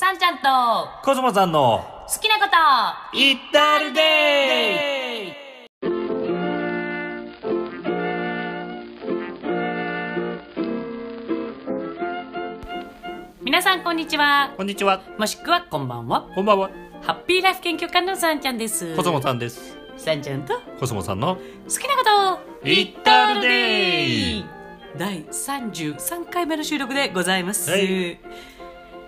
さんちゃんとコスモさんの好きなことイッタルデイ皆さんこんにちは。こんにちは。もしくはこんばんは。こんばんは。ハッピーライフ研究家のさんちゃんです。コスモさんです。さんちゃんと好コスモさんのきなことイッタルデイ第33回目の収録でございます。はい、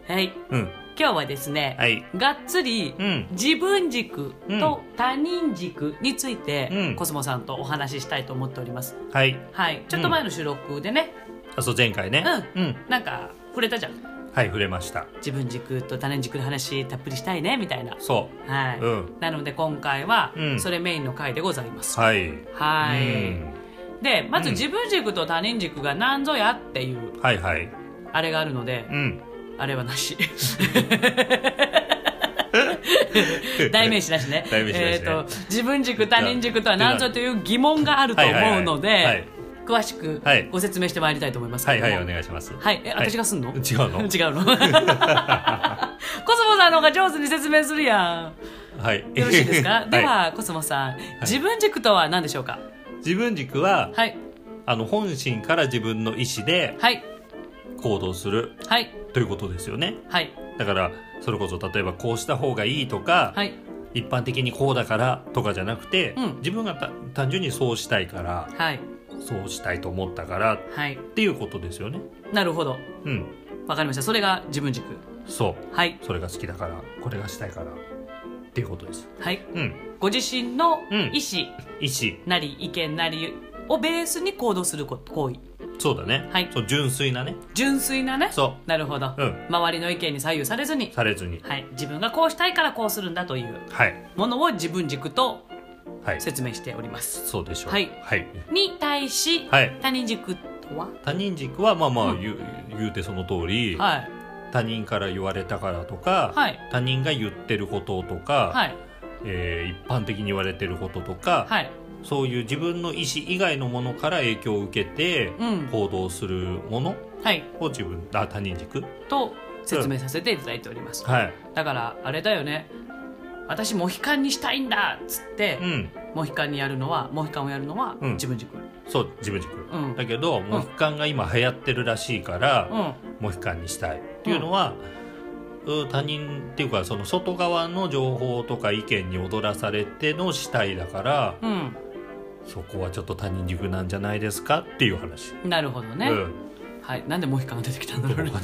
はい。うん今日はですね、はい。がっつり、うん。自分軸と他人軸について、うん。コスモさんとお話ししたいと思っております。はい。はい。ちょっと前の収録でね、あそう前回ね。うん。うん。なんか触れたじゃん。はい触れました。自分軸と他人軸の話たっぷりしたいねみたいな。そはい、うん。なので今回はうん。それメインの回でございます、うはい。はい、うん。でまずうん。自分軸と他人軸が何ぞやっていうはいはい。あれがあるので、うんあれはなし。代名詞なしね。代名詞なしね。えーと自分軸他人軸とは何ぞという疑問があると思うのはいはいはい。で詳しくはい。ご説明してまいりたいと思いますけはいはいお願いします。はい。え私がすんの、違うの。違うの？コスモさんの方が上手に説明するやはい。んよろしいですか？でい。は、コスモさん自分軸とは何でしょうか？自分軸ははい。あの本心から自分の意思ではい行動するはい。ということですよね。はい。だからそれこそ例えばこうした方がいいとか、はい。一般的にこうだからとかじゃなくて、うん。自分がた単純にそうしたいからはい。そうしたいと思ったからっはい。ていうことですよね。なるほど。うん。わかりました。それが自分軸。そう。はい。それが好きだからこれがしたいからっていうことです。はい。うん。ご自身のうん。意思意思。なり意見なりをベースに行動するこ行為そうだね、はい。そう純粋なね。純粋なね？そなるほど、うん。周りの意見に左右されずに。う、されずに。はい、自分がこうしたいからこうするんだというはい。ものを自分軸とはい。説明しております。そうでしょう。はい。はい、に対し、はい。他人軸とは？他人軸はまあまあうん。言う,、言うてその通り、はい。他人から言われたからとか、はい。他人が言ってることとか、はい。えー一般的に言われてることとか、はいそういう自分の意思以外のものから影響を受けてうん。行動するもの？はい。を自分あ他人軸？と説明させていただいております、はい。だからあれだよね。私モヒカンにしたいんだっつって、うん。モヒカンにやるのはモヒカンをやるのはうん。自分軸。そう自分軸、うん。だけどモヒカンが今流行ってるらしいから、うん。モヒカンにしたいっていうのは、うん。他人っていうかその外側の情報とか意見に踊らされてのしたいだからうんそこはちょっと他人軸なんじゃないですかっていう話、なるほどね、うん。はい。なんでモヒカンが出てきたんだろう。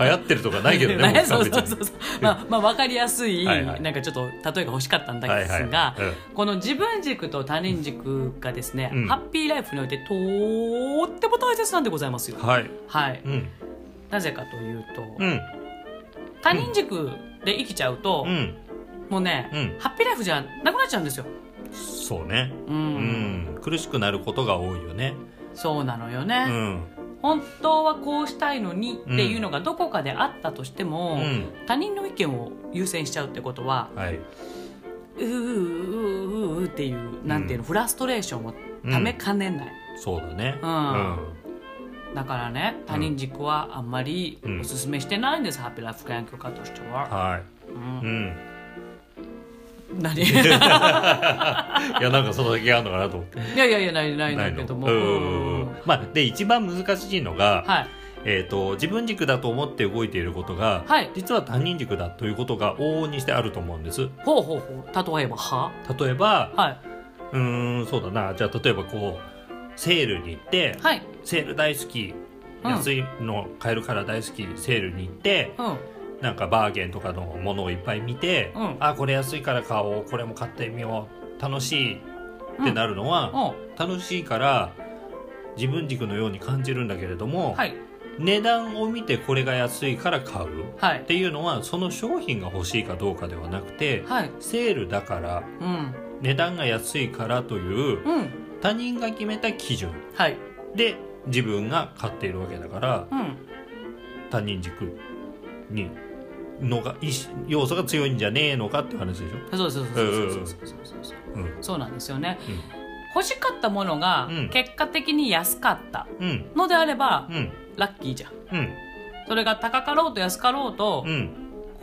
流行ってるとかないけどね そうそうそうそう。まあまあ分かりやすいはいはい。なんかちょっと例えが欲しかったんですが、はいうん。この自分軸と他人軸がですね、うん。ハッピーライフにおいてとっても大切なんでございますよ。はい。はい。うん。なぜかというと、うん。他人軸で生きちゃうと、うん。もうね、うん。ハッピーライフじゃなくなっちゃうんですよそうね。うん、うん。苦しくなることが多いよね。そうなのようね、ん。本当はこうしたいのにっていうのがどこかであったとしても、うん。他人の意見を優先しちゃうってことははい。うーうーうーうーっていうなんていうの、フラストレーションをためかねない、そうだね。うん。だからね他人軸はあんまりうん。おすすめしてないんです、ハッピーライフ研究家としては、はい。うん。うん何？いやなんかそのだけあるのかなと思って。いやいやいやないないんだけども。まあで一番難しいのが、はい。えー、と自分軸だと思って動いていることが、はい。実は他人軸だということが往々にしてあると思うんです。ほうほうほう。例えばは？例えばはうーんそうだな。じゃあ例えばこうセールに行っていはい。セール大好きうん安いの買えるから大好きセールに行ってうんなんかバーゲンとかのものをいっぱい見て、うん。あこれ安いから買おうこれも買ってみよう楽しいってなるのは、うん。楽しいから自分軸のように感じるんだけれども、はい。値段を見てこれが安いから買うはい。っていうのはその商品が欲しいかどうかではなくてはい。セールだからうん。値段が安いからといううん。他人が決めた基準はい。で自分が買っているわけだからうん。他人軸にのが要素が強いんじゃねえのかって話でしょ？そうそうそうそうそうそう、う、そうなんですよね、欲しかったものが結果的に安かったのであれば、ラッキーじゃん、それが高かろうと安かろうと、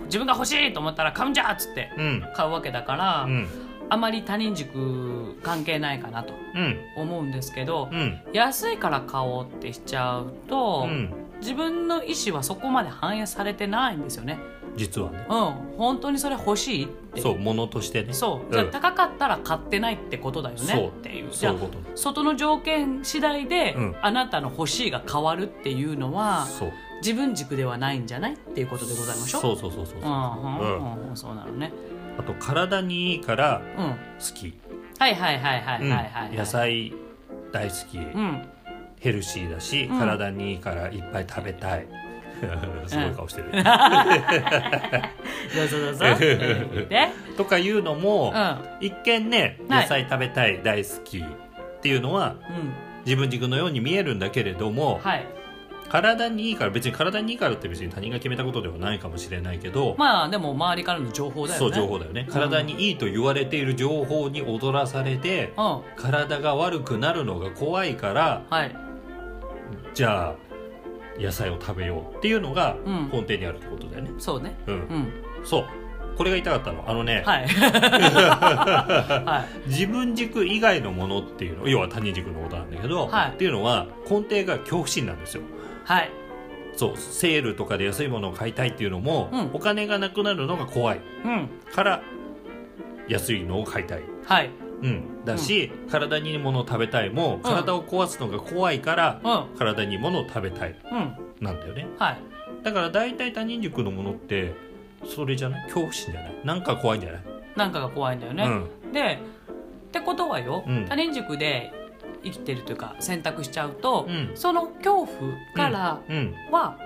自分が欲しいと思ったら買うんじゃっつって買うわけだから、あまり他人軸関係ないかなと思うんですけど、うん、安いから買おうってしちゃうと、うん、自分の意思はそこまで反映されてないんですよね。実はね。うん、本当にそれ欲しいって。そうものとしてね。そう、ん。じゃあ高かったら買ってないってことだよねっていう。じゃあそういうこと。外の条件次第で、うん。あなたの欲しいが変わるっていうのはそう。自分軸ではないんじゃないっていうことでございましょう。そうそうそうそうそう。うそうなのね。あと体にいいからうん好き、はいはいはいはいはいはい、野菜大好き、うん。ヘルシーだし、うん。体にいいからいっぱい食べたい すごい顔してる、どうぞどうぞ。うんでとかいうのも、うん。一見ねはい。野菜食べたい、大好きっていうのはうん。自分軸のように見えるんだけれども、はい。体にいいから別に体にいいからって別に他人が決めたことではないかもしれないけど、まあでも周りからの情報だよね。そう情報だよね。体にいいと言われている情報に踊らされてうん。体が悪くなるのが怖いからはい。じゃあ野菜を食べようっていうのがうん。根底にあるってことだよね、そうね。うん。うん。そう。これが言いたかったの。あのね、はい。はい。自分軸以外のものっていうの要は他人軸のことなんだけど、はい。っていうのは根底が恐怖心なんですよ。はい。そう。セールとかで安いものを買いたいっていうのも、うん。お金がなくなるのが怖い。うん。から安いのを買いたい、はいうん、だし、体にいいものを食べたいも体を壊すのが怖いから、うん。体にものを食べたい。うん。なんだよね。はい。だから大体他人軸のものってそれじゃない？恐怖心じゃない？なんか怖いんじゃない、なんかが怖いんだよね、うん。でってことはよ、うん。他人軸で生きてるというか選択しちゃうと、うん。その恐怖からうん。は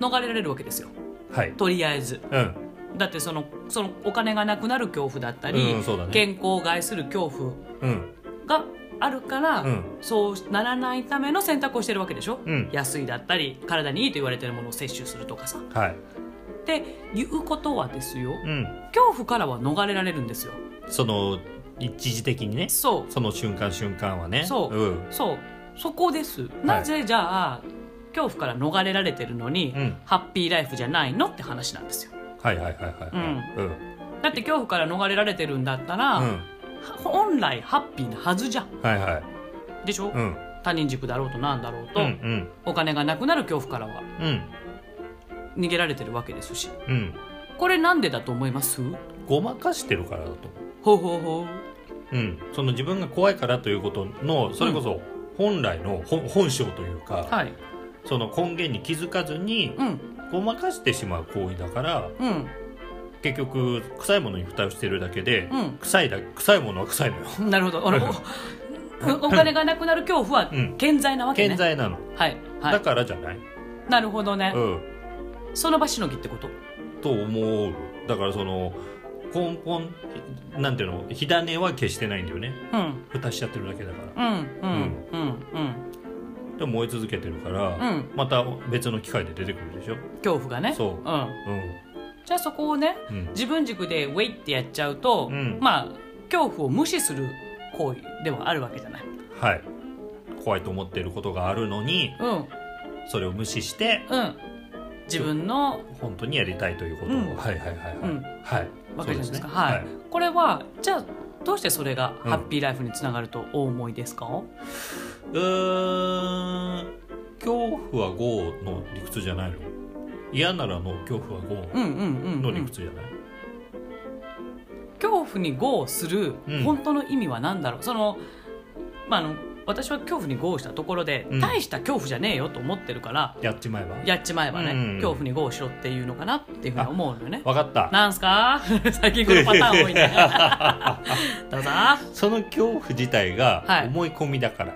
逃れられるわけですよ。はい。とりあえず。うんだってそのそのお金がなくなる恐怖だったり、うんね。健康を害する恐怖うん。があるから、うん。そうならないための選択をしてるわけでしょ、うん。安いだったり体にいいと言われてるものを摂取するとかさ。はい。っていうことはですようん。恐怖からは逃れられるんですよ。その一時的にね。そう。その瞬間瞬間はね。そう。うん。そう。そこです。なぜじゃあ、恐怖から逃れられてるのに、うん。ハッピーライフじゃないのって話なんですよはいはいはいはい。はいうん。だって恐怖から逃れられてるんだったら、うん。本来ハッピーなはずじゃん。はいはい。でしょ、うん。他人軸だろうとなんだろうと、うんうん。お金がなくなる恐怖からは。うん。逃げられてるわけですし。うん。これなんでだと思います？ごまかしてるからだと。ほうほうほう。うん。その自分が怖いからということのそれこそ本来の本本性というか、うはい。その根源に気づかずにうんごまかしてしまう行為だからうん。結局臭いものに蓋をしてるだけで、うん。臭いだ臭いものは臭いのよ。なるほど。あのおお金がなくなる恐怖はうん。健在なわけね、健在なの、はい。はい。だからじゃない、なるほどね、うん。その場しのぎってこと？と思う。だからその根本なんていうの？火種は消してないんだよね。うん。蓋しちゃってるだけだから。うんうん。うんうんでも燃え続けてるから、うん。また別の機会で出てくるでしょ？恐怖がね。そう。うん、うん。じゃあそこをねうん。自分軸でウェイってやっちゃうと、うん。まあ恐怖を無視する行為ではあるわけじゃない。はい。怖いと思ってることがあるのにうん。それを無視してうん。自分の本当にやりたいということを、うん。はいはいはいはい、うん。はい。わけじゃないですかそうはい、ねこれはじゃあどうしてそれがうん。ハッピーライフにつながるとお思いですか、うーん。恐怖は GO の理屈じゃないの？嫌ならの恐怖は GO うんうんうん、のうん、理屈じゃない、恐怖に GO するうん。本当の意味は何だろう、そのまああの私は恐怖に GO したところで、うん。大した恐怖じゃねえよと思ってるからやっちまえば？やっちまえばね、うん。恐怖に GO しろっていうのかなっていうふうに思うのよね。分かった。なんすか？最近このパターン多いね。どうぞ。その恐怖自体がはい思い込みだから、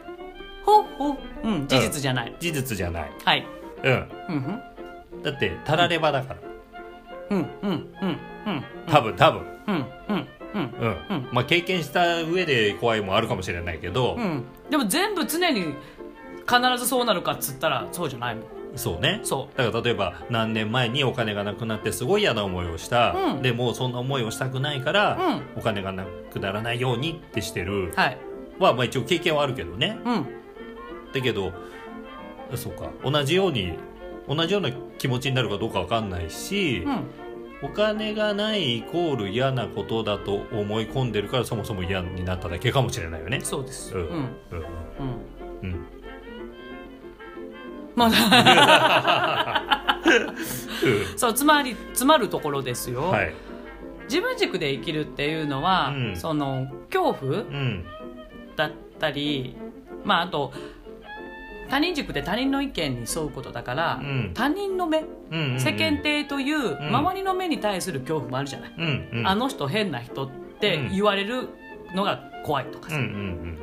ほうほ。ううん。事実じゃない、事実じゃない。はい。うん。うんうん。だってたらればだから。うんうんうんうん。多分多分。うんうんうん。うん、うん。まあ経験した上で怖いもあるかもしれないけど、うん。でも全部常に必ずそうなるかっつったらそうじゃないもん。そうね。そだから例えば何年前にお金がなくなってすごい嫌な思いをした、うん。でもそんな思いをしたくないから、うん。お金がなくならないようにってしてる。うはい。は、まあ、一応経験はあるけどね。うんだけどそうか同じように同じような気持ちになるかどうかわかんないし、うん。お金がないイコール嫌なことだと思い込んでるからそもそも嫌になっただけかもしれないよね。そうです。うん。うん。うん。うん。うん。まあ そうつまり詰まるところですよ、はい。自分軸で生きるっていうのは、うん。その恐怖うん。だったりまああと他人軸で他人の意見に沿うことだから、うん。他人の目、うんうんうん。世間体というん。周りの目に対する恐怖もあるじゃない、うんうん。あの人変な人って言われるのが怖いとかさ、うんうん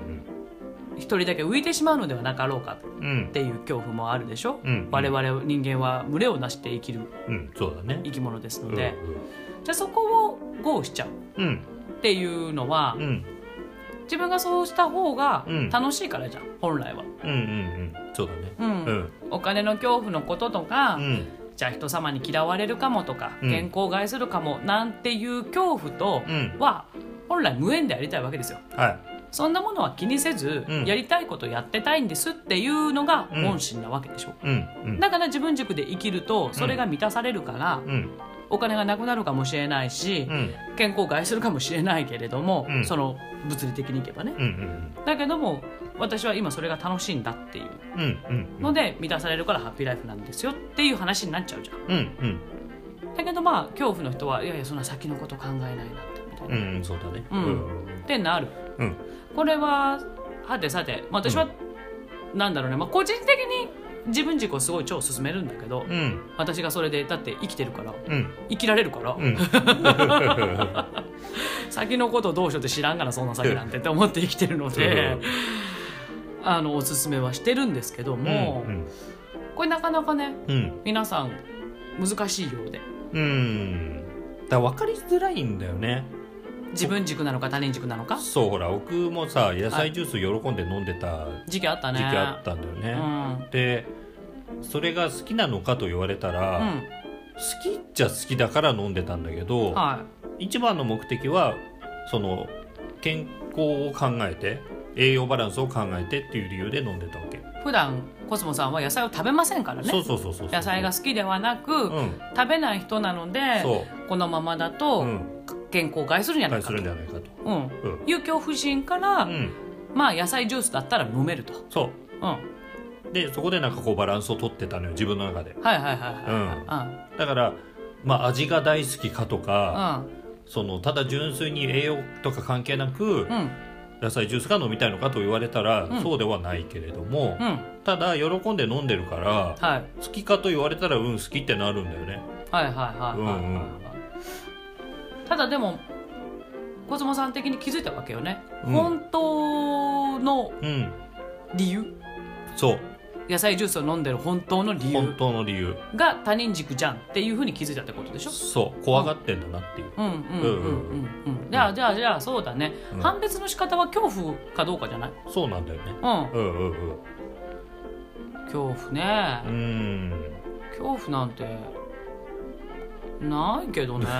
一人だけ浮いてしまうのではなかろうかうんうんっていう恐怖もあるでしょ、うん我々人間は群れをなして生きる。生き物ですのうんで、じゃあそこをゴーしちゃううん。っていうのは、うん自分がそうした方がうん。楽しいからじゃん、本来は、うんうんうん。そうだね。うん。うん。お金の恐怖のこととか、うん。じゃあ人様に嫌われるかもとか、うん。健康害するかもなんていう恐怖とうん。は本来無縁でありたいわけですよ。はい。そんなものは気にせず、うん。やりたいことやってたいんですっていうのがうん。本心なわけでしょ、うん。うん。だから自分軸で生きるとそれが満たされるから、うんお金がなくなるかもしれないし、うん。健康害するかもしれないけれども、うん。その物理的にいけばね、うんうんだけども私は今それが楽しいんだっていう。うんうんうん。ので満たされるからハッピーライフなんですよっていう話になっちゃうじゃん。うんうん。だけどまあ恐怖の人はいやいやそんな先のこと考えないなんてみたいな、うんそうだね。うん。ってなる。うん。これははてさて、まあ、私は、なんだろうね、まあ、個人的に自分軸をすごい超進めるんだけど、うん。私がそれでだって生きてるからうん。生きられるから、うん。先のことどうしようって知らんがなそんな先なんてって思って生きてるので、あのおすすめはしてるんですけども、うんこれなかなかねうん。皆さん難しいようで。うん。だ分かりづらいんだよね自分軸なのか他人軸なのか？そうほら僕もさ野菜ジュース喜んで飲んでた時期あったね。時期あったんだようね、ん。でそれが好きなのかと言われたら、うん。好きっちゃ好きだから飲んでたんだけど、は一番の目的はその健康を考えて栄養バランスを考えてっていう理由で飲んでたわけ、い、普段コスモさんは野菜を食べませんからね。そうそうそうそう野菜が好きではなく、うん。食べない人なのでそこのままだうとうん健康を害するんじゃないかと、いうん、恐怖心から、うん。まあ野菜ジュースだったら飲めると、そう。ん、うでそこでなんかこうバランスをとってたのよ自分の中で。はいはいはいはい、だからまあ味が大好きかとうん。か、そのただ純粋に栄養とか関係なくうんうん。野菜ジュースが飲みたいのかと言われたら、うん。そうではないけれども、うん。ただ喜んで飲んでるからはい。好きかと言われたらうん好きってなるんだよね。はいはいはいはいはい、うんうんただでも小妻さん的に気づいたわけよね、うん。本当のうん。理由？そう。野菜ジュースを飲んでる本当の理本由当の理由。が他人軸じゃんっていうふうに気づいたってことでしょ？そう。怖がってんだなっていう、うんうんうんうん。うんうん。じゃあじゃあじゃあそうだね、うん。判別の仕方は恐怖かどうかじゃない？そうなんだよね。うん。うんうんうん。恐怖ね、うん。恐怖なんてないけどね。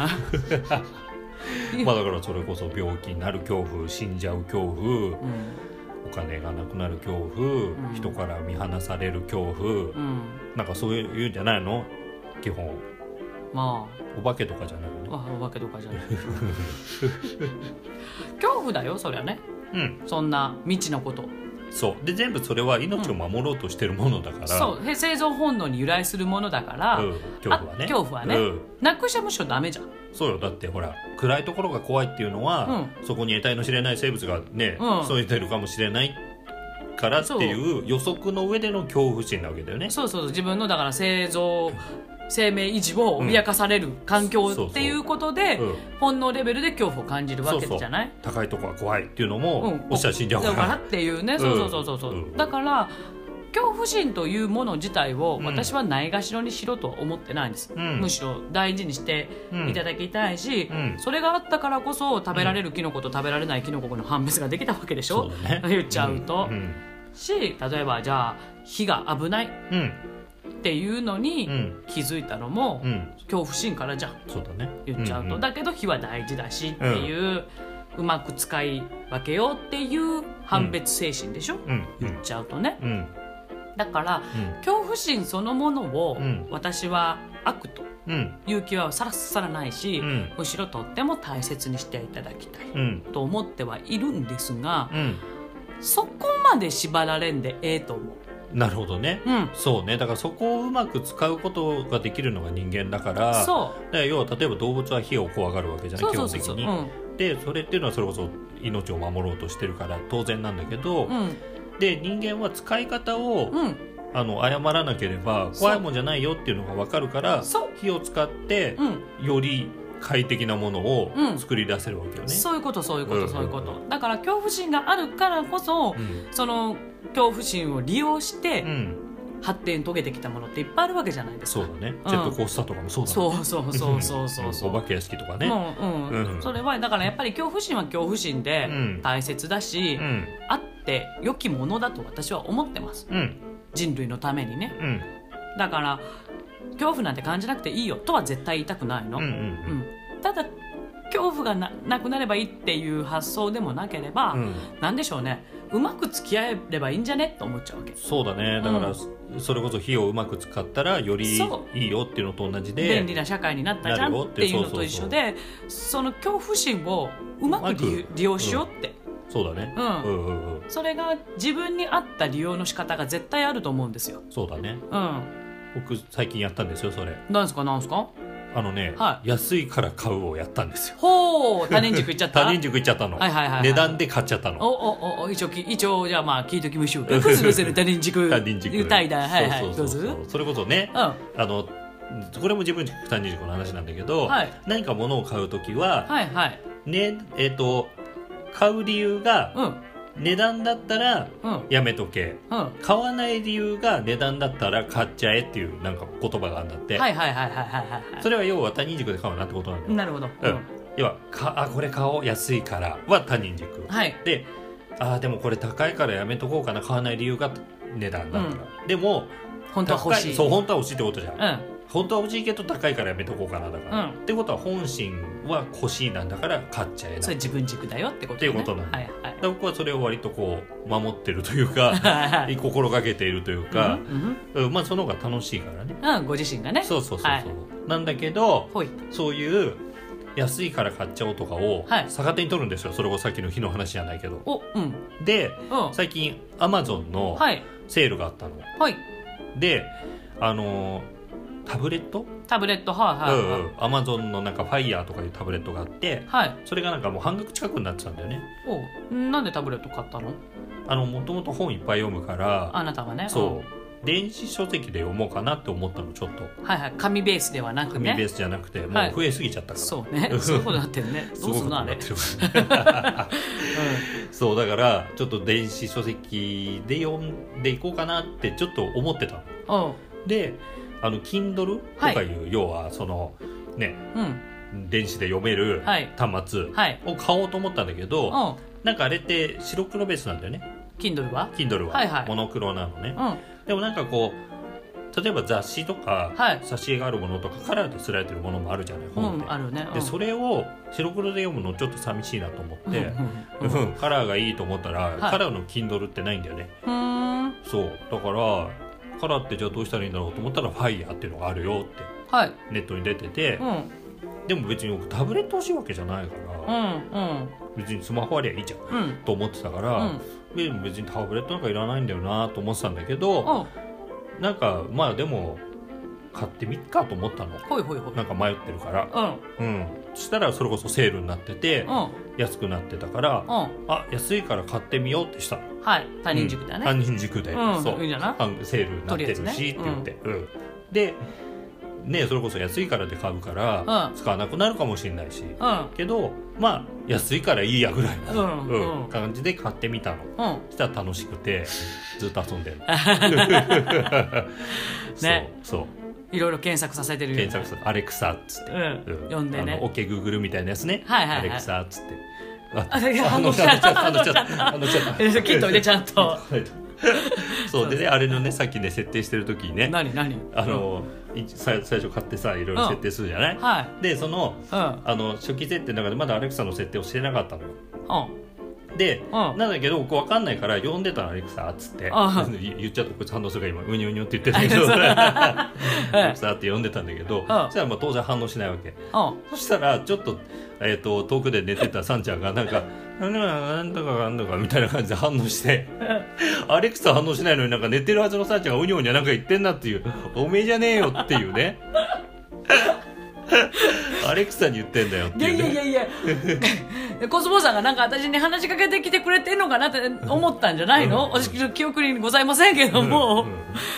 まあだからそれこそ病気になる恐怖死んじゃう恐怖うん。お金がなくなる恐怖、ん。人から見放される恐怖。うん。なんかそういうんじゃないの？基本。まお化けとかじゃないの？ああお化けとかじゃない。恐怖だよそりゃね。うん。そんな未知のことそう。で全部それは命を守ろうとしてるものだから、そう。へ生存本能に由来するものだから、うん、恐怖はね。あ恐怖はね。うん。なくしちゃむしろダメじゃん。そうよ。だってほら暗いところが怖いっていうのは、そこに得体の知れない生物がね、うん。潜いてるかもしれないからっていう予測の上での恐怖心なわけだよね。そうそう自分のだから生存生命維持を脅かされる環境っていうことで、うん。本能レベルで恐怖を感じるわけじゃない。高いところが怖いっていうのも、うん。おっしゃ死んじゃうからだからっていうね、そうそうそうそうそう、うん。だから恐怖心というもの自体をうん。私はないがしろにしろとは思ってないんです、うん。むしろ大事にしていただきたいし、うん。それがあったからこそ食べられるキノコと食べられないキノコの判別ができたわけでしょ、ね。言っちゃうと、うんし例えばじゃあ火が危ない。うん。っていうのにうん。気づいたのもうん。恐怖心からじゃん。そうだね。言っちゃうと、んんだけど火は大事だしっていう、うまく使い分けようっていう判別精神でしょ、うん。言っちゃうとね。うん。だからうん。恐怖心そのものをうん。私は悪とうん。いう気はさらさらないし、うん。むしろとっても大切にしていただきたいうん。と思ってはいるんですがうんそこまで縛られんでええと思う。なるほどね。うん、そうね。だからそこをうまく使うことができるのが人間だからそだから要は例えば動物は火を怖がるわけじゃうないそうそうそうそう、基本的に。でそれっていうのはそれこそ命を守ろうとしてるから当然なんだけど、うん。うんで人間は使い方を、うん。あの誤らなければ怖いもんじゃないよっていうのが分かるから火を使ってうん。より快適なものをうん。作り出せるわけよね。そういうことそういうこうんうん。うんとそういうこと。だから恐怖心があるからこそうん。その恐怖心を利用してうん、発展遂げてきたものっていっぱいあるわけじゃないですか。そうだね、ジェットコースターとかもそうだね。そうそうそうそうそう。そうお化け屋敷とかね、もううん。うん。それはだからやっぱり恐怖心は恐怖心でうん。大切だし、うん。あって良きものだと私は思ってます。うん。人類のためにね。うん。だから恐怖なんて感じなくていいよとは絶対言いたくないの、うんうんうん。ただ恐怖がななくなればいいっていう発想でもなければ、うん。なんでしょうね。うまく付き合えればいいんじゃねと思っちゃうわけ。そうだね。だから、それこそ火をうまく使ったらよりそいいよっていうのと同じで便利な社会になったじゃんっていうのと一緒でその恐怖心をうまく利うまく。利用しようって、そうだね、うんうんうんうん。それが自分に合った利用の仕方が絶対あると思うんですよ。そうだね。うん。僕最近やったんですよそれ。なんですか？なんですか？あのね、は安いから買うをやったんですよ。ほう他人軸いっちゃった？他人塾行っちゃったの、はいはいはいはい。値段で買っちゃったおの。おおお一応き一応じゃあまあ聞いときましょうか。クズのせる他人軸。他人塾。歌いだはいはい。そうそうそうどうぞ。それこそねうん。あのこれも自分軸他人軸の話なんだけど、はい。何か物を買う時は、はいはい。ねえっ、と買う理由がうん値段だったらうん。やめとけ。うん。買わない理由が値段だったら買っちゃえっていうなんか言葉があるんだって、はいはいはいはいはいはいそれは要は他人軸で買うなってことなんだよ、なるほど。うん。要はかあこれ買おう安いからは他人軸、はい。であでもこれ高いからやめとこうかな買わない理由が値段だったら、でも本当は欲しい。高そう本当は欲しいってことじゃん、うん。本当は欲しいけど高いからやめとこうかなだから、うん。ってことは本心は欲しいなんだから買っちゃえな。いそれ自分軸だよってことっていうことなんだ。はいはい。で僕はそれを割とこう守ってるというかはいはい。心がけているというか、うんうん。まあその方が楽しいからね。うんうんご自身がね。そうそうそうそう、はい。なんだけど。そういう安いから買っちゃおうとかをはい。逆手に取るんですよ。それこそさっきの火の話じゃないけど。おうん。でうん。最近アマゾンのはい。セールがあったの、はい。であのータブレット？タブレット？はいはいはい。アマゾンのなんかファイヤーとかいうタブレットがあってはい。それがなんかもう半額近くになってたんだよねおなんでタブレット買ったの？あのもともと本いっぱい読むからあなたがね。そう電子書籍で読もうかなって思ったのちょっとうん。はいはい。紙ベースではなくね。紙ベースじゃなくてもはいう増えすぎちゃったから、そうね。そういうことになってるね。す どうすんのあれ？ごいことになってる そうだからちょっと電子書籍で読んでいこうかなってちょっと思ってたのうん。であの Kindle とかいう、要はそのねうん。電子で読めるはい。端末はい。を買おうと思ったんだけうど、ん。なんかあれって白黒ベースなんだよね。Kindle は？Kindle は、はいはい。モノクロなのね、うん。でもなんかこう例えば雑誌とか、はい。挿絵があるものとかカラーで刷られてるものもあるじゃない本って、うん、あるね。でそれを白黒で読むのちょっと寂しいなと思って、うんうんうん。カラーがいいと思ったら、い。カラーの Kindle ってないんだよね。うん。うそう。だからカラーってじゃあどうしたらいいんだろうと思ったら Fire っていうのがあるよって。ネットに出てて、うん。でも別に僕タブレット欲しいわけじゃないから、うん。うん。別にスマホありゃいいじゃんうん。と思ってたから、うん。でも別にタブレットなんかいらないんだよなと思ってたんだけど、うん。なんかまあでも買ってみっかと思ったのほいほいほい。なんか迷ってるからうん。うんそしたらそれこそセールになっててうん。安くなってたからうん。あ安いから買ってみようってしたのはい。他人軸だね。他人軸で、うん。そう。いいんじゃない？半セールになってるし、って言って、う。ん。でねそれこそ安いからで買うから、うん。使わなくなるかもしれないし、うん。けどまあ安いからいいやぐらいの、うん。うん。感じで買ってみたの。うしたら楽しくてずっと遊んでる。ね。そうそう。いろいろ検索させてるよね。検索するアレクサっつって、うん。うん読んでね。オッケーグーグルみたいなやつね、はいはいはい。アレクサっつって反応しちゃった。反応しちゃった。反応しちゃった。えきっとね、ちゃんと。そうでねあれのねさっきね設定してる時にね何何？あ、の、いさ最初買ってさいろいろ設定するじゃない、うん。はい。でそのうん。あの初期設定の中でまだアレクサの設定をしてなかったのよ。うん。でうん。なんだけど僕分かんないから呼んでたのアレクサっつって。あ言 言っちゃったこいつ反応するから今ウニウニって言ってたけど。はアレいクサって呼んでたんだけどん。そしたらまあ当然反応しないわけ。うん。そしたらちょっと,、えー、と遠くで寝てたサンちゃんがなんか「なんとかなんとかなんとか」みたいな感じで反応して アレクサ反応しないのになんか寝てるはずのサンちゃんがうにょうにょなんか言ってんなっていうおめえじゃねえよっていうね。アレクサに言ってんだよっていう、ね、いやいやいやコスモさんがなんか私に話しかけてきてくれてんのかなって思ったんじゃないの、うん。私記憶にございませんけども、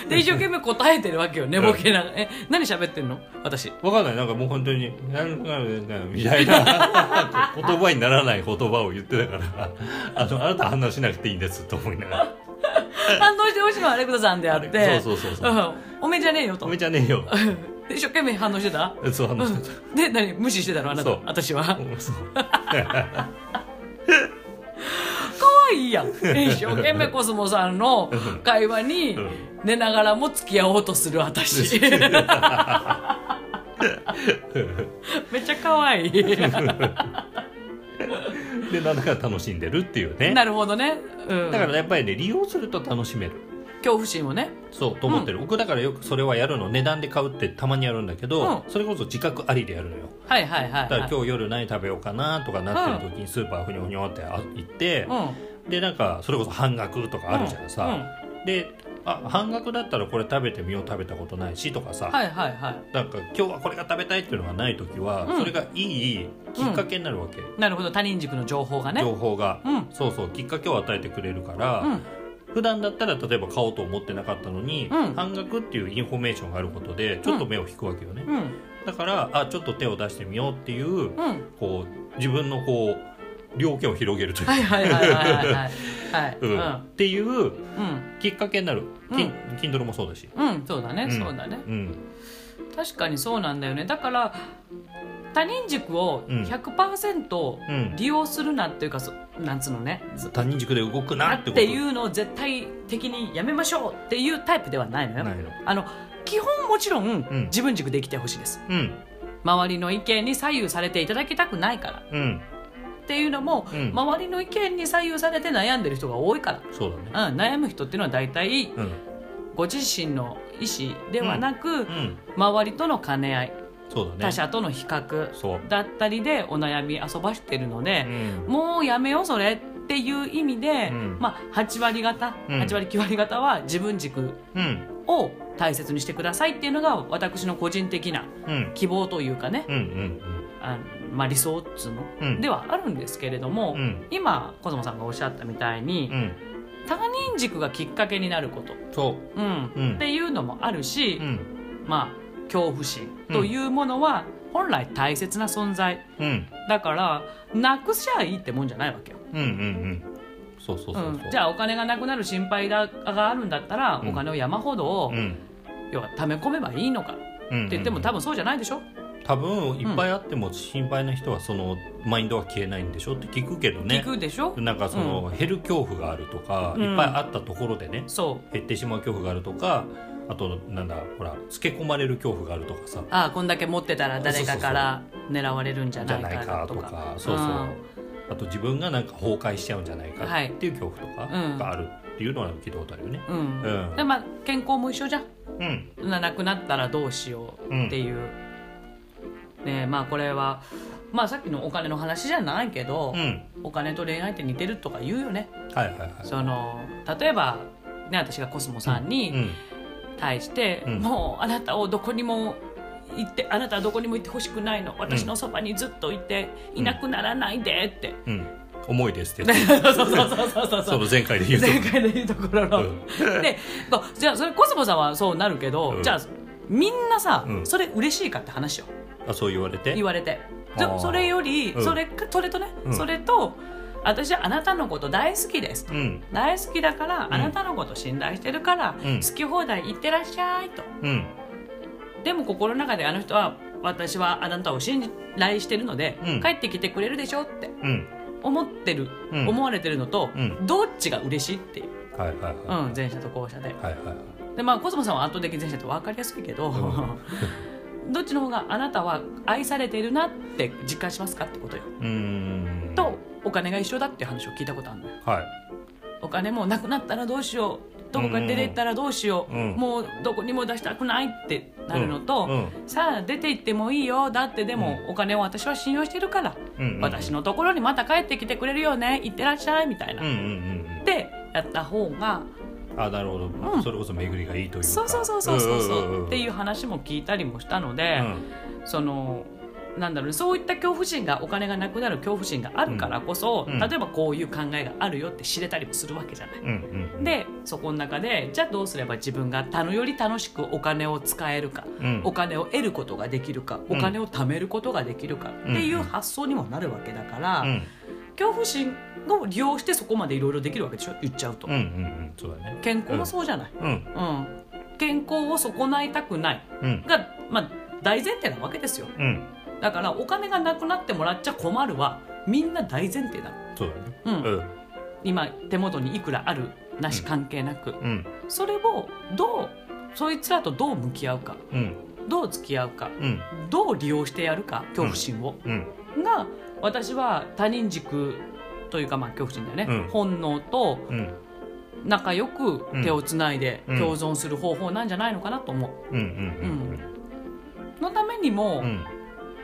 で一生懸命答えてるわけよ寝ぼけながら。え何喋ってんの？私。わかんない。なんかもう本当に「なみたいな。言葉にならない言葉を言ってたから。あのあなた反応しなくていいんですと思いながら。反応してほしいのはアレクサさんであって。そうそうそうそう。うん。おめえじゃねえよ「と。おめえじゃねえよ で一生懸命反応してた」そう反応してた。で何？無視してたの？あなた。そう。私は。可そう。愛いやん。一生懸命コスモさんの会話にうん。寝ながらも付き合おうとする私。めっちゃ可愛い。でなんだか楽しんでるっていうね。なるほどね、うん、だからやっぱりね利用すると楽しめる恐怖心をね。そうと思ってる、僕だからよくそれはやるの値段で買うってたまにやるんだけど、うそれこそ自覚ありでやるのよ。はいはいはい、だからはい、今日夜何食べようかなとかなってる時にスーパーふにょふにょってあ行って、うん。でなんかそれこそ半額とかあるじゃんさ、うん。であ半額だったらこれ食べてみよう食べたことないしとかさ、はいはいはい。なんか今日はこれが食べたいっていうのがない時は、うん。それがいいきっかけになるわけ、なるほど。他人軸の情報がね。情報が、うん。そうそう。きっかけを与えてくれるから、うん普段だったら例えば買おうと思ってなかったのに、うん。半額っていうインフォメーションがあることでちょっと目を引くわけよね、うん。だからあちょっと手を出してみようっていう、うん。こう自分のこう両手を広げるという。か、はいはいはいはいはい。うん。うん。っていううん。きっかけになる、うんキン Kindle もそうだし、うん。そうだね、うん。そうだね。うん確かにそうなんだよね。だから他人軸をうん。100%うん、利用するなっていうかそなんつうのね。他人軸で動くななっていうのを絶対的にやめましょうっていうタイプではないのよ。あの基本もちろん、ん。自分軸で生きてほしいです。うん。周りの意見に左右されていただきたくないから。うん。っていうのも、うん。周りの意見に左右されて悩んでる人が多いかそうだね。ら、うん、悩む人っていうのは大体うん。ご自身の意思ではなく、うん周りとの兼ね合いそうだね。他者との比較だったりでお悩み遊ばしてるのうで、ん。もうやめようそれっていう意味で、うん。まあ、8割方、うん。8割9割方は自分軸うん。を大切にしてくださいっていうのが私の個人的なうん。希望というかね、うんうんあまあ、理想っつうの、うん。ではあるんですけれども、うん。今小園さんがおっしゃったみたいに、うん他人軸がきっかけになること、そう。ん。うん。っていうのもあるし、ううん。まあ、恐怖心というものは本来大切な存在。うん。だからなくしゃいいってもんじゃないわけよ。うんうんうん。そうそうそうそう、うん、じゃあお金がなくなる心配だがあるんだったら、うん。お金を山ほど、うん。要は溜め込めばいいのか。ってうん言っても多分そうじゃないでしょ、多分いっぱいあっても心配な人はそのマインドは消えないんでしょって聞くけどね。聞くでしょ？なんかその、減る恐怖があるとか、うん。いっぱいあったところでね。そう。減ってしまう恐怖があるとかあとなんだほらつけ込まれる恐怖があるとかさ。ああこんだけ持ってたら誰かから狙われるんじゃじゃないないか。とかとかかそうそう、うん。あと自分がなんか崩壊しちゃうんじゃないかはいっていう恐怖とかうん。があるっていうのは聞いたことあるよね。うん。うん。でまあ健康も一緒じゃん。うん。ななくなったらどうしようっていう、ねまあこれはまあさっきのお金の話じゃないけど、うん。お金と恋愛って似てるとか言うよね。はいはいはい。その例えば、ね、私がコスモさんにうん。対して、うん。もうあなたをどこにも行ってあなたはどこにも行ってほしくないの。私のそばにずっといていなくならないでって、うん。重いですって。そうそうそうそうそうその前回で言うと前回で言うところの、うん。でじゃあそれコスモさんはそうなるけど、うん。じゃあみんなさ、うん。それ嬉しいかって話よあそう言われて？言われて。であー。それより、うん。それかそれとね、うん。それと私はあなたのこと大好きですと、うん。大好きだから、あなたのこと信頼してるから、うん。好き放題言ってらっしゃいと。うん。でも心の中であの人は私はあなたを信頼してるので、うん。帰ってきてくれるでしょってうん。思ってる、うん。思われてるのと、うん。どっちが嬉しいっていう、はいはいはい。うん、前者と後者で。はいはいはい。でまあコスモさんは圧倒的前者って分かりやすいけど、どっちの方があなたは愛されているなって実感しますかってことよ。うーん。とお金が一緒だって話を聞いたことあるのよ。はい。お金もなくなったらどうしよう。どこか出て行ったらどうしよう、うん。もうどこにも出したくないってなるのと、うん。うん。さあ出て行ってもいいよ。だってでもお金を私は信用してるから、うんうん私のところにまた帰ってきてくれるよね。行ってらっしゃい。みたいな、でやった方があなるほど、うん。それこそ巡りがいいというか。そうそうそうそうそう。そうっていう話も聞いたりもしたので、うん。そのなんだろうねそういった恐怖心がお金がなくなる恐怖心があるからこそ、うん。例えばこういう考えがあるよって知れたりもするわけじゃない。うんうんでそこの中でじゃあどうすれば自分が他のより楽しくお金を使えるか、うん。お金を得ることができるかお金を貯めることができるかっていう発想にもなるわけだから、うん恐怖心を利用してそこまでいろいろできるわけでしょ？言っちゃうと、うんうんうんそうだね。健康もそうじゃない、うん。うん、健康を損ないたくない。うん。が、まあ、大前提なわけですよ。うん。だからお金がなくなってもらっちゃ困るはみんな大前提だ。ね。うん。うん。今手元にいくらあるなし関係なく、うん。それをどうそいつらとどう向き合うか。うん。どう付き合うか。うん。どう利用してやるか恐怖心を、うん。が私は他人軸というかまあ恐怖心だよね、うん。本能とうん。仲良く手をつないでうん。共存する方法なんじゃないのかなと思う。のためにも、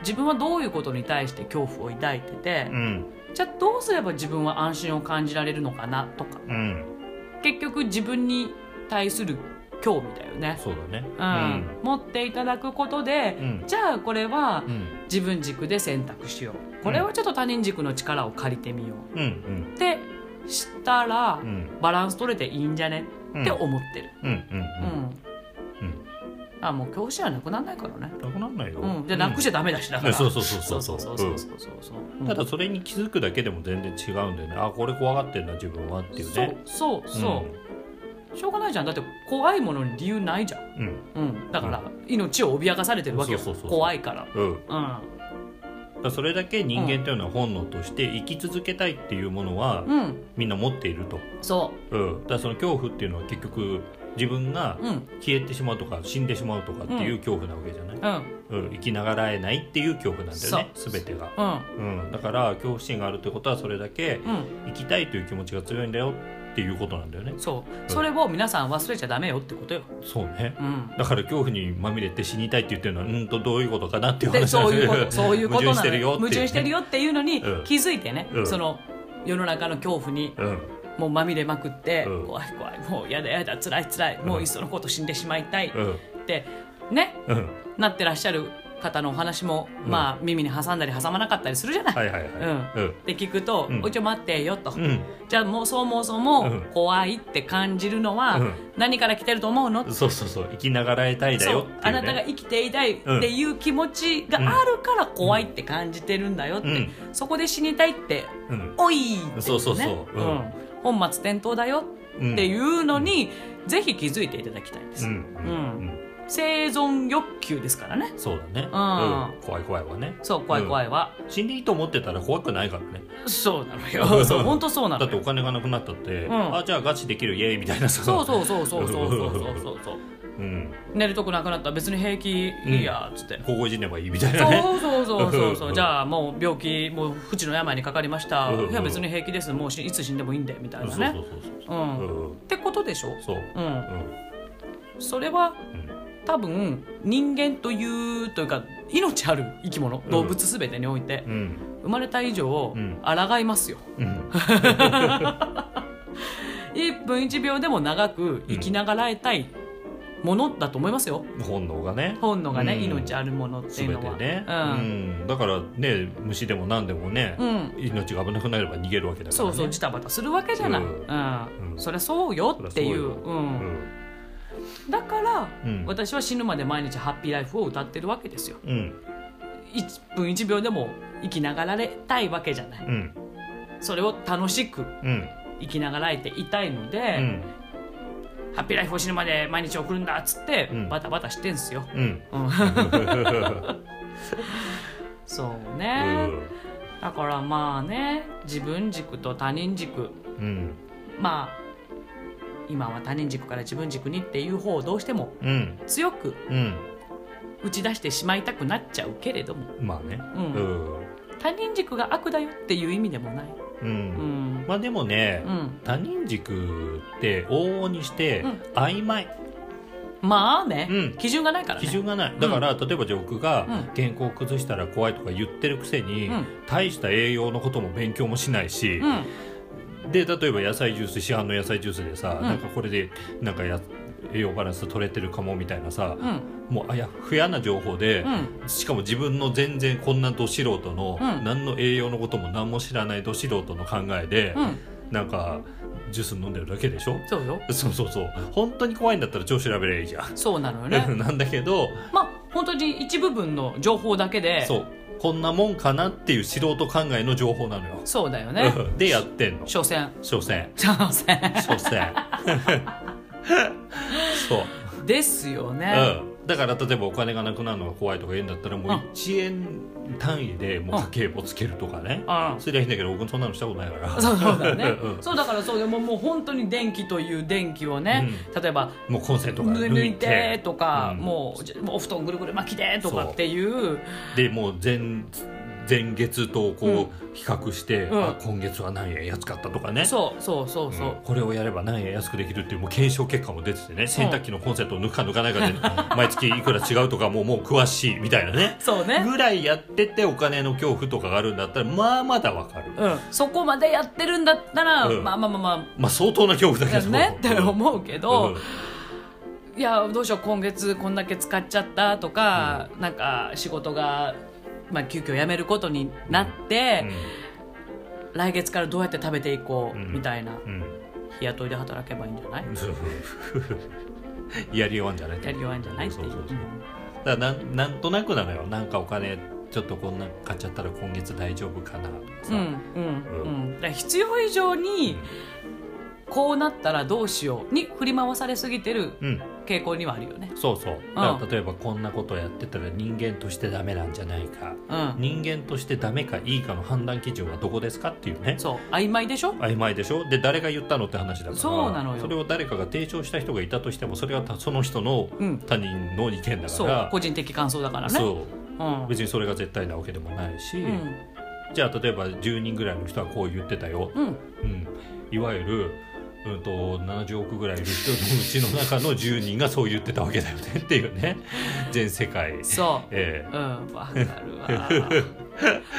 自分はどういうことに対して恐怖を抱いてて、うん。じゃあどうすれば自分は安心を感じられるのかなとか。うん。結局自分に対する興味だよね、そうだね。うん。持っていただくことで、うん。じゃあこれはうん。自分軸で選択しようこれはちょっと他人軸の力を借りてみよう。うんうん。ってしたら、うん。バランス取れていいんじゃね？って思ってる。うんうんうん。うん、あもう恐怖心はなくならないからね、なくなんないよ。うん、じゃあなくしちゃダメだしだから、そうそうそうそそう。うそうそうそうそう。ただそれに気づくだけでも全然違うんだよね。あこれ怖がってんな自分はっていうね。そうそうそう、しょうがないじゃん。だって怖いものに理由ないじゃん、うん。うん、だから命を脅かされてるわけよ。怖いから。うん。うんそれだけ人間というのは本能として生き続けたいっていうものはうん。みんな持っていると、そう。ん、だからその恐怖っていうのは結局自分が消えてしまうとか死んでしまうとかっていう恐怖なわけじゃない、うん。うん。生きながらえないっていう恐怖なんだよねそ全てが、うん。うん、だから恐怖心があるってことはそれだけうん。生きたいという気持ちが強いんだよっていうことなんだよね。そう。それを皆さん忘れちゃダメよってことよ。そうね。うん。だから恐怖にまみれて死にたいって言ってるのはうんとどういうことかなっていうで話そういうこよと。そういうことなの矛盾してるよって。いう矛盾してるよっていうのにうん。気づいてね、うん。その世の中の恐怖にうん。もうまみれまくって、うん。怖い怖いもうやだやだ辛い辛いもういっそのこと死んでしまいたいっうん。てねうん。なってらっしゃる方のお話も、うん。まあ耳に挟んだり挟まなかったりするじゃない。はいはいはい。うん。で聞くと「うん。おいちょ待ってよ」と、うん。じゃあもうそもそもうん。怖いって感じるのはうん。何から来てると思うの、そうそうそう。生きながらえたいだよっていう、ね、あなたが生きていたいっていう気持ちがあるから怖いって感じてるんだよって、うん。そこで死にたいってうん。おいってね。そうそうそう。うん。ん。本末転倒だよっていうのに、ぜひ気づいていただきたいんです、うん。うん生存欲求ですからね。そうだね、うん。怖い怖いわね。そう怖い怖いは、死んでいいと思ってたら怖くないからね。そうなのよ。そう本当そうなのよ。だってお金がなくなったって、ん。あじゃあガチできるイエーイみたいなさ。そうそうそうそうそうそうそうそうそううん寝るとこなくなったら別に平気いいやっつって、高校いじればいいみたいなそうねそうそうそうそううんじゃあもう病気もう不治の病にかかりましたうんいや別に平気ですもうしいつ死んでもいいんでみたいなねそうそうそううんそう、うんってことでしょそううんうんそれはうん多分人間というというか命ある生き物動物すべてにおいて。うん。生まれた以上うん。抗いますよ。うん。1分1秒でも長く生きながらえたいものだと思いますよ。本能がね。本能がね、うん。命あるものっていうのは。ね、ううん。んだからね虫でも何でもね、うん。命が危なくなれば逃げるわけだから、ね、そうそうジタバタするわけじゃない、う。うん。そりゃそうよっていう。うんだから、うん。私は死ぬまで毎日ハッピーライフを歌ってるわけですよ。うん。うん1分1秒でも生きながられたいわけじゃない。うん。それを楽しくうん。生きながらえていたいので、うん。ハッピーライフを死ぬまで毎日送るんだっつって、うん。バタバタしてんすよ、そうね、だからまあね自分軸と他人軸。うん。まあ今は他人軸から自分軸にっていう方をどうしてもうん。強くうん。打ち出してしまいたくなっちゃうけれども。まあね。うん。うん。他人軸が悪だよっていう意味でもない。ううん。んまあでもね、うん。他人軸って往々にしてうん。曖昧、まあね、うん。基準がないからね。基準がない。だから、例えばじゃあ僕がうん。健康崩したら怖いとか言ってるくせに、うん。大した栄養のことも勉強もしないし、うんで例えば野菜ジュース市販の野菜ジュースでさ、うん。なんかこれでなんかや栄養バランス取れてるかもみたいなさ、うん。もうあやふやな情報で、うん。しかも自分の全然こんなど素人の、うん。何の栄養のことも何も知らないど素人の考えで、うん。なんかジュース飲んでるだけでしょ？そうよ。そうそうそう。本当に怖いんだったら超調べればいいじゃん、そうなのよね。なんだけどまあ本当に一部分の情報だけでそうこんなもんかなっていう素人考えの情報なのよ、そうだよね。うん。でやってんの。所詮所詮所詮所詮そう。ですよね、うん、だから例えばお金がなくなるのが怖いとか言うんだったらもう1円単位でもう家計簿つけるとかね、うんそれはいいんだけど僕そんなのしたことないから。そうだよね、うんそうだからそうでももう本当に電気という電気をね、例えばもうコンセントから抜いて。てとか、うん。もうお布団ぐるぐる巻きでとかっていう。でもう前前月とこう比較して、うん。あ今月は何円安かったとかね。そうそうそうそう、うん。これをやれば何円安くできるっていうもう検証結果も出ててね。洗濯機のコンセントを抜くか抜かないかで 毎月いくら違うとかもうもう詳しいみたいなね。そうね。ぐらいやっててお金の恐怖とかがあるんだったらまあまだわかる、うん、そこまでやってるんだったら、うん。まあまあまあままあ相当な恐怖だけど。あねって思うけど、うん。いやどうしよう今月こんだけ使っちゃったとか、なんか仕事が、まあ、急遽辞めることになって、来月からどうやって食べていこう、うんみたいなうん。日雇いで働けばいいんじゃない、やりようあんじゃない？やりようあんじゃない？っていうそう。そう。そうだからなんなんとなくなのよ。なんかお金ちょっとこんな買っちゃったら今月大丈夫かなとかさ、うんうんうん。だから必要以上にこうなったらどうしように振り回されすぎてるうん傾向にはあるよね。そうそう。だから例えばこんなことやってたら人間としてダメなんじゃないか。うん、人間としてダメかいいかの判断基準はどこですかっていうね。そう。曖昧でしょ？曖昧でしょ？で誰が言ったのって話だからそうなのよ。それを誰かが提唱した人がいたとしてもそれはたその人のうん。他人の意見だそう。から、個人的感想だからね。そう。うん。別にそれが絶対なわけでもないし、うん。じゃあ例えば10人ぐらいの人はこう言ってたよ、うん。うん、いわゆる、うん、と70億ぐらいいる人のうちの中の10人がそう言ってたわけだよね。っていうね全世界。そう。ええ。うん、わかるわ。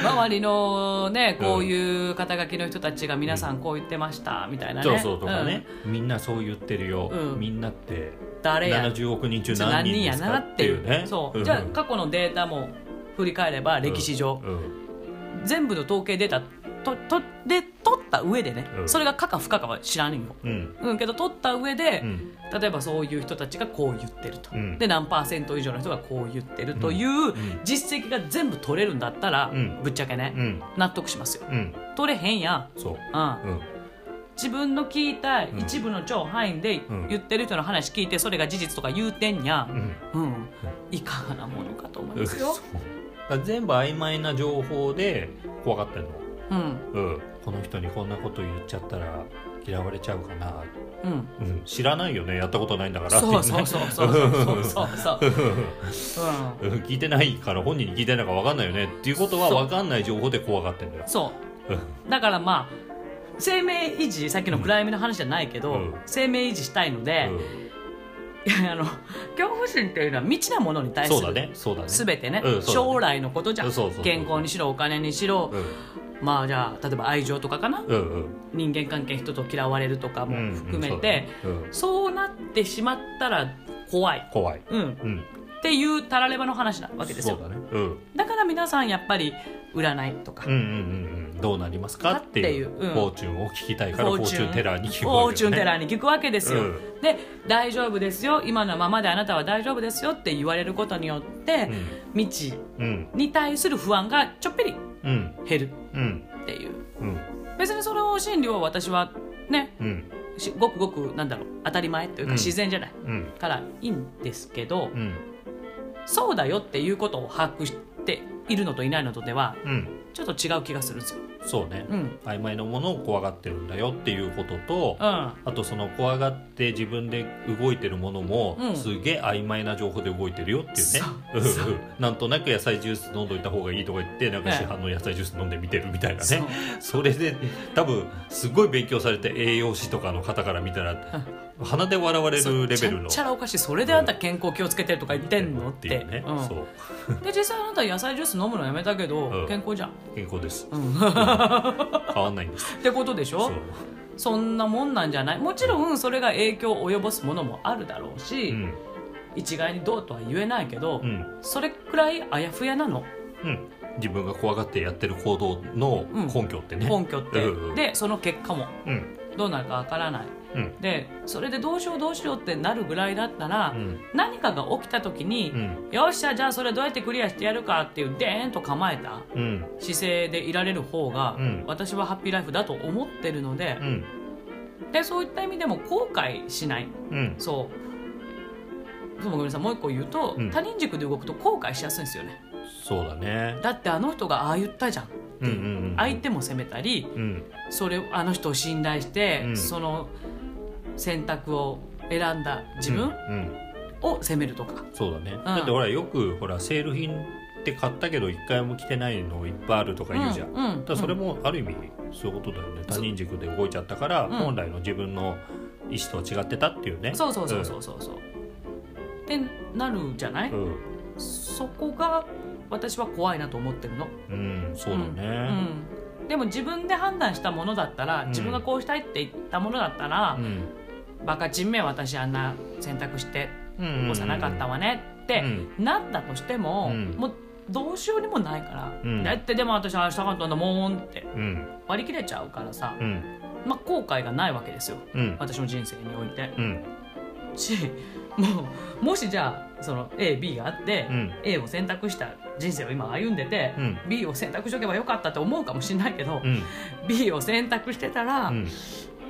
周りのねこういう肩書きの人たちが皆さんこう言ってましたみたいなね。そうそうとかね、みんなそう言ってるよ、うん。みんなってうん誰や70億人中何何人ですかなっていう。うねそう、ん。じゃあ過去のデータも振り返れば歴史上、うん。全部の統計データととで取った上でね、うん。それが可か不可かは知らんよ。うん。うん、けど取った上で、うん。例えばそういう人たちがこう言ってると、うん。で何パーセント以上の人がこう言ってるというん。実績が全部取れるんだったら、うん。ぶっちゃけね、うん。納得しますよ。うん。取れへんやん、そう。うん、うん。自分の聞いたん。一部の超範囲でうん。言ってる人の話聞いてそれが事実とか言うてんやう、ん。うん。いかがなものかと思いますよ。全部曖昧な情報で怖がってんのうん、うん、この人にこんなこと言っちゃったら嫌われちゃうかな、うん、うん、知らないよね。やったことないんだから。そうそうそうそう。そうそうう、ん、聞いてないから本人に聞いてないか分かんないよね。っていうことは分かんない情報で怖がってんだよ。そう。だからまあ生命維持さっきの暗闇の話じゃないけど、うん、生命維持したいので、うん、あの恐怖心というのは未知なものに対するすべ、ね。ね、てね,うんね、将来のことじゃ、健康にしろお金にしろ、まあじゃあ例えば愛情とかかな、うんうん。人間関係人と嫌われるとかも含めて、うんうんそうだね。そうなってしまったら怖い、うん怖い。うん、うん。っていうたらればの話なわけですよ。だね。から皆さんやっぱり占いとか、うんうんうんうん。どうなりますかっていうフォーチュンを聞きたいからフォーチュン。テラーに聞くフわけォーチュンテラーーに聞くわけですよ、うん。で大丈夫ですよ。今のままであなたは大丈夫ですよって言われることによって、未知うんに対する不安がちょっぴりうん減る。うん。っていう。うん。別にその心理を私はねうん。しごくごくなんだろう当たり前というかうん。自然じゃない、うん。からいいんですけど、うん。そうだよっていうことを把握しているのといないのとではうん。ちょっと違う気がするんですよ。そうね、うん。曖昧なものを怖がってるんだよっていうことと、うん。あとその怖がって自分で動いてるものも、うん。すげえ曖昧な情報で動いてるよっていうね。なんとなく野菜ジュース飲んどいた方がいいとか言ってなんかええ市販の野菜ジュース飲んでみてるみたいなね。それで多分すごい勉強されて栄養士とかの方から見たら鼻で笑われるレベルの。ちゃらおかしい。それであんた健康気をつけてるとか言ってんのって。いうね、で実際あなた野菜ジュース飲むのやめたけど、うん。健康じゃん、健康です。うん、変わんないんですってことでしょ？そんなもんなんじゃない？もちろんそれが影響を及ぼすものもあるだろうし、うん。一概にどうとは言えないけど、うん。それくらいあやふやなの。うん。自分が怖がってやってる行動の根拠ってね、根拠って、でその結果も。うんどうなるかわからない。うん。でそれでどうしようどうしようってなるぐらいだったら、うん。何かが起きた時に、うん。よっしゃじゃあそれどうやってクリアしてやるかっていうデーンと構えたうん。姿勢でいられる方が、うん。私はハッピーライフだと思ってるのでう、ん。でそういった意味でも後悔しない。うん。そう。そうごめんなさい。もう一個言うと、うん。他人軸で動くと後悔しやすいんですよね。そうだね。だってあの人がああ言ったじゃんっていう,、相手も責めたりうんそれあの人を信頼して、うん。その選択を選んだ自分を責めるとか、そうだね、だってほらよくほらセール品って買ったけど一回も着てないのいっぱいあるとか言うじゃん、うんうんだそれもある意味そういうことだよね。他人軸で動いちゃったから、ん。本来の自分の意思とは違ってたっていうね。そうそうそうそうそうそう、ってなるじゃない、うん、そこが私は怖いなと思ってるの、うん、そうだうねん、でも自分で判断したものだったら、うん。自分がこうしたいって言ったものだったらう、ん。バカチンめ私あんな選択してうんこさなかったわねってうん。なったとしても、うん。もうどうしようにもないから、うん。だってでも私ああしたかったんだもんって。うん。割り切れちゃうからさ、うん。まあ後悔がないわけですよ。うん。私の人生において。うん。しもうもしじゃあその AB があって、うん。A を選択した人生を今歩んでて、うん。B を選択しとけばよかったって思うかもしれないけど、うん。B を選択してたら、うん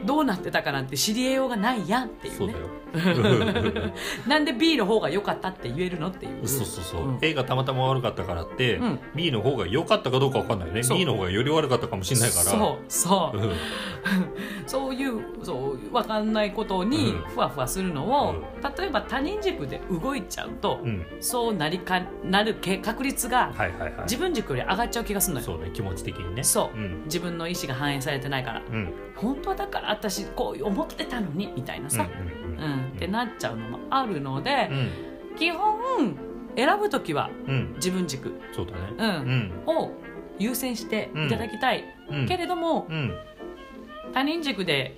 どうなってたかなんて知り得ようがないやんっていうね。そうだよ。なんで B の方が良かったって言えるのっていう。そうそうそう、うん。A がたまたま悪かったからって、うん。B の方が良かったかどうか分かんないね。B の方がより悪かったかもしれないから。そうそう、うん。そういうそう分かんないことにうん。ふわふわするのを、うん。例えば他人軸で動いちゃうと、うん。そうなりかなるけ確率がはいはいはい。自分軸より上がっちゃう気がするのよ。そうね気持ち的にね。そう。うん。自分の意思が反映されてないから。うん。本当はだから私こう思ってたのにみたいなさ、うんうんってなっちゃうのもあるのでう、ん。基本選ぶ時はうん。自分軸、そうだね。うん。を優先していただきたい、けれどもうん。他人軸で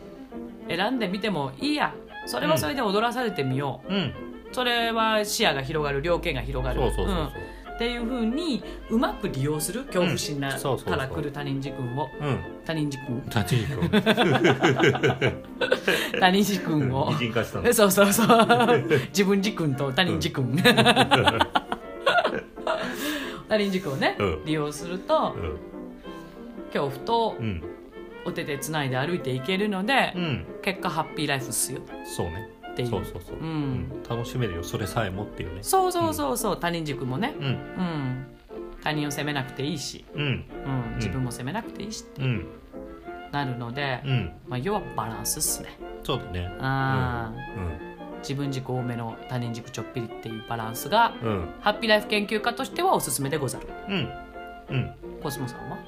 選んでみてもいいや。それはそれで踊らされてみよう、うん。それは視野が広がる量刑が広がる。そうそうそうそう。うんっていうふうにうまく利用する恐怖心なから来る他人軸を。うん。他人軸他人軸を。他人軸をそうそうそう。自分軸と他人軸他人軸をね、うん。利用するとうん。恐怖とうん。お手でつないで歩いていけるので、うん。結果ハッピーライフっすよ。そうねっていう。そうそうそう。うん。楽しめるよ。それさえもっていうね。そうそうそうそう、他人軸もね、うん。うん、他人を責めなくていいし、うん。うん、自分も責めなくていいしって。うん。なるので、うん。まあ、要はバランスっすね。そうだね。あー、うん。自分軸多めの他人軸ちょっぴりっていうバランスがうん。ハッピーライフ研究家としてはおすすめでござる。うん。うん。コスモさんは？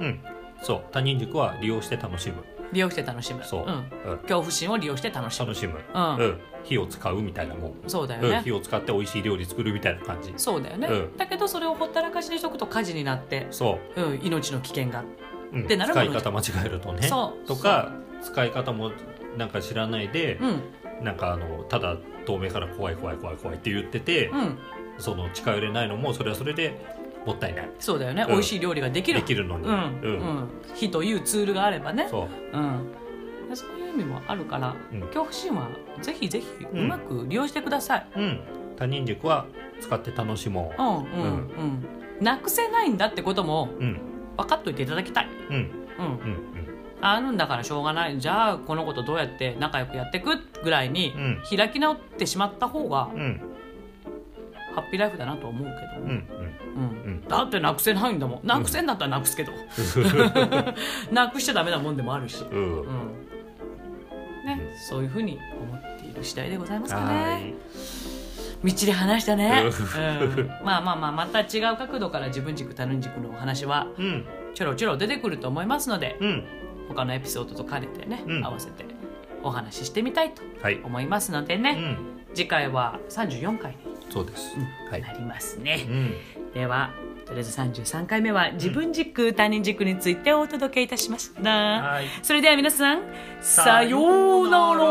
うん。そう。他人軸は利用して楽しむ利用して楽しむ。そう、ん、うん。恐怖心を利用して楽しむ。楽しむ、うん。うん、火を使うみたいなもん、そうだよね、うん。火を使って美味しい料理作るみたいな感じ。そうだよね、うん。だけどそれをほったらかしにしとくと火事になって、そう。ん、命の危険が。う、うん。ってなるもの使い方間違えるとね。そう。とか使い方もなんか知らないでう、ん。なんかあのただ遠目から怖い怖い怖い怖いって言ってて、うん。その近寄れないのもそれはそれでもったいない。そうだよね、うん。美味しい料理ができる。できるのに、うん。うん。火というツールがあればね。そう。うん、そういう意味もあるから、うん。恐怖心はぜひぜひうまく利用してください、うん。他人軸は使って楽しもう。んうんうん。なくせないんだってことも分かっといていただきたい、うん。うん、うん。あるんだからしょうがない。じゃあこの子とどうやって仲良くやっていく？ぐらいにうん。開き直ってしまった方がうんうんハハッピーライフだなと思うけど、うんうん。うん。だってなくせないんだもん。なくせんだったらなくすけど、なくしちゃダメなもんでもあるし、うん。うん。ね、そういうふうに思っている次第でございますかはねい。みっちり話したね、ううん、まあまあまあまた違う角度から自分軸他人軸のお話はうん。ちょろちょろ出てくると思いますのでうん。他のエピソードと兼ねてね、うん。合わせてお話ししてみたいとはい。思いますのでね、うん。次回は34回そうです、はい、なりますね、ではとりあえず33回目は自分軸、他人軸についてお届けいたしました、はい、それでは皆さんさようなら。